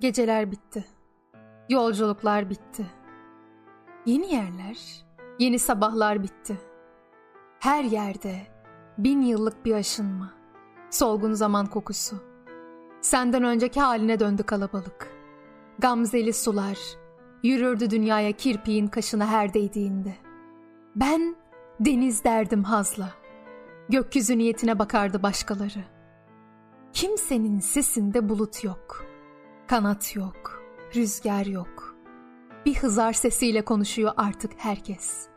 Geceler bitti. Yolculuklar bitti. Yeni yerler, yeni sabahlar bitti. Her yerde bin yıllık bir aşınma. Solgun zaman kokusu. Senden önceki haline döndü kalabalık. Gamzeli sular, yürürdü dünyaya kirpiğin kaşına her değdiğinde. Ben deniz derdim hazla. Gökyüzü niyetine bakardı başkaları. Kimsenin sesinde bulut yok.'' Kanat yok, rüzgar yok. Bir hızar sesiyle konuşuyor artık herkes.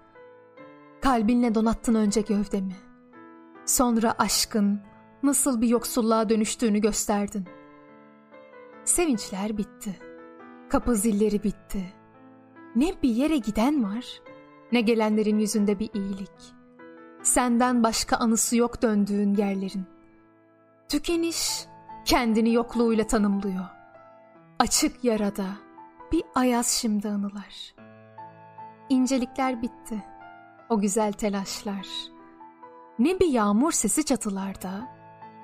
Kalbinle donattın önce gövdemi. Sonra aşkın nasıl bir yoksulluğa dönüştüğünü gösterdin. Sevinçler bitti. Kapı zilleri bitti. Ne bir yere giden var, ne gelenlerin yüzünde bir iyilik. Senden başka anısı yok döndüğün yerlerin. Tükeniş kendini yokluğuyla tanımlıyor. Açık yarada bir ayaz şimdi anılar. İncelikler bitti. O güzel telaşlar. Ne bir yağmur sesi çatılarda,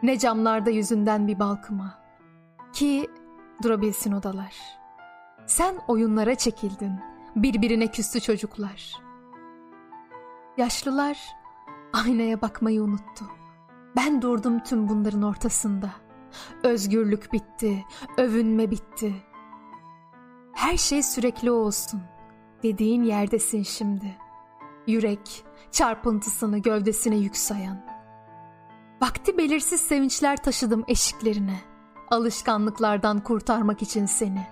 ne camlarda yüzünden bir balkıma. Ki durabilsin odalar. Sen oyunlara çekildin, birbirine küstü çocuklar. Yaşlılar aynaya bakmayı unuttu. Ben durdum tüm bunların ortasında.'' Özgürlük bitti, övünme bitti. Her şey sürekli olsun dediğin yerdesin şimdi. Yürek çarpıntısını gövdesine yüksayan. Vakti belirsiz sevinçler taşıdım eşiklerine. Alışkanlıklardan kurtarmak için seni.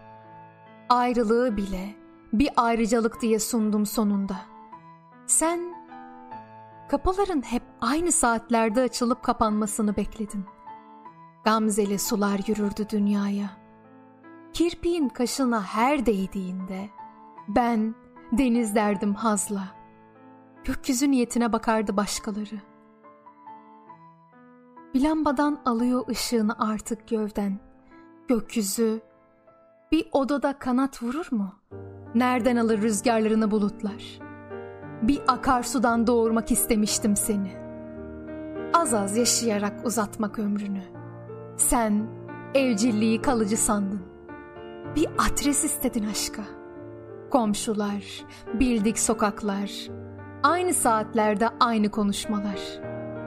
Ayrılığı bile bir ayrıcalık diye sundum sonunda. Sen kapıların hep aynı saatlerde açılıp kapanmasını bekledin. Gamzeli sular yürürdü dünyaya. Kirpiğin kaşına her değdiğinde ben deniz derdim hazla. Gökyüzü niyetine bakardı başkaları. Bir lambadan alıyor ışığını artık gövden. Gökyüzü bir odada kanat vurur mu? Nereden alır rüzgarlarını bulutlar? Bir akarsudan doğurmak istemiştim seni. Az az yaşayarak uzatmak ömrünü.'' Sen evcilliği kalıcı sandın. Bir adres istedin aşka. Komşular, bildik sokaklar, aynı saatlerde aynı konuşmalar.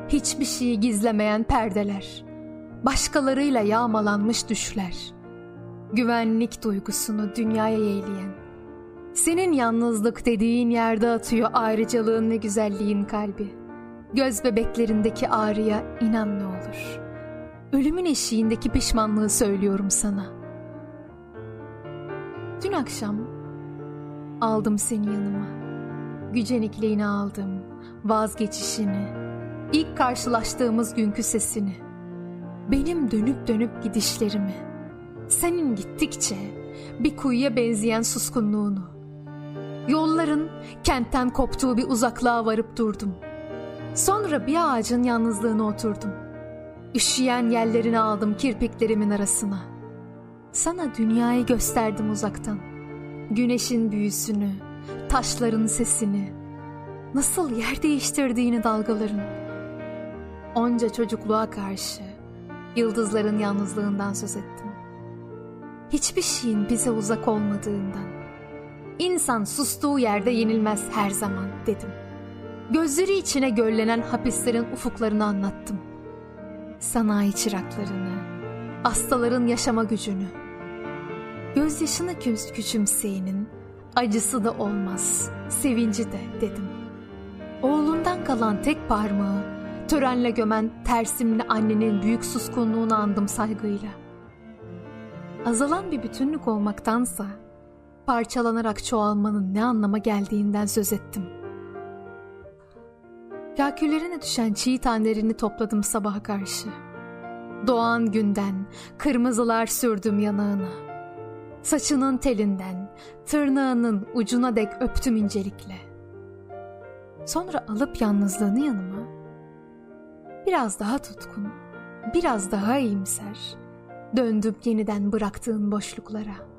Hiçbir şeyi gizlemeyen perdeler. Başkalarıyla yağmalanmış düşler. Güvenlik duygusunu dünyaya yeğleyen. Senin yalnızlık dediğin yerde atıyor ayrıcalığın ve güzelliğin kalbi. Göz bebeklerindeki ağrıya inan ne olur.'' Ölümün eşiğindeki pişmanlığı söylüyorum sana. Dün akşam aldım seni yanıma. Gücenikliğini aldım, vazgeçişini, ilk karşılaştığımız günkü sesini, benim dönüp dönüp gidişlerimi, senin gittikçe bir kuyuya benzeyen suskunluğunu, yolların kentten koptuğu bir uzaklığa varıp durdum. Sonra bir ağacın yalnızlığına oturdum. Üşüyen yerlerini aldım kirpiklerimin arasına. Sana dünyayı gösterdim uzaktan. Güneşin büyüsünü, taşların sesini, nasıl yer değiştirdiğini dalgaların. Onca çocukluğa karşı yıldızların yalnızlığından söz ettim. Hiçbir şeyin bize uzak olmadığından. İnsan sustuğu yerde yenilmez her zaman dedim. Gözleri içine göllenen hapislerin ufuklarını anlattım sanayi çıraklarını, hastaların yaşama gücünü. Gözyaşını küçümseyenin acısı da olmaz, sevinci de dedim. Oğlundan kalan tek parmağı törenle gömen tersimli annenin büyük suskunluğunu andım saygıyla. Azalan bir bütünlük olmaktansa parçalanarak çoğalmanın ne anlama geldiğinden söz ettim.'' Kaküllerine düşen çiğ tanelerini topladım sabaha karşı. Doğan günden kırmızılar sürdüm yanağına. Saçının telinden, tırnağının ucuna dek öptüm incelikle. Sonra alıp yalnızlığını yanıma, biraz daha tutkun, biraz daha iyimser, döndüm yeniden bıraktığın boşluklara.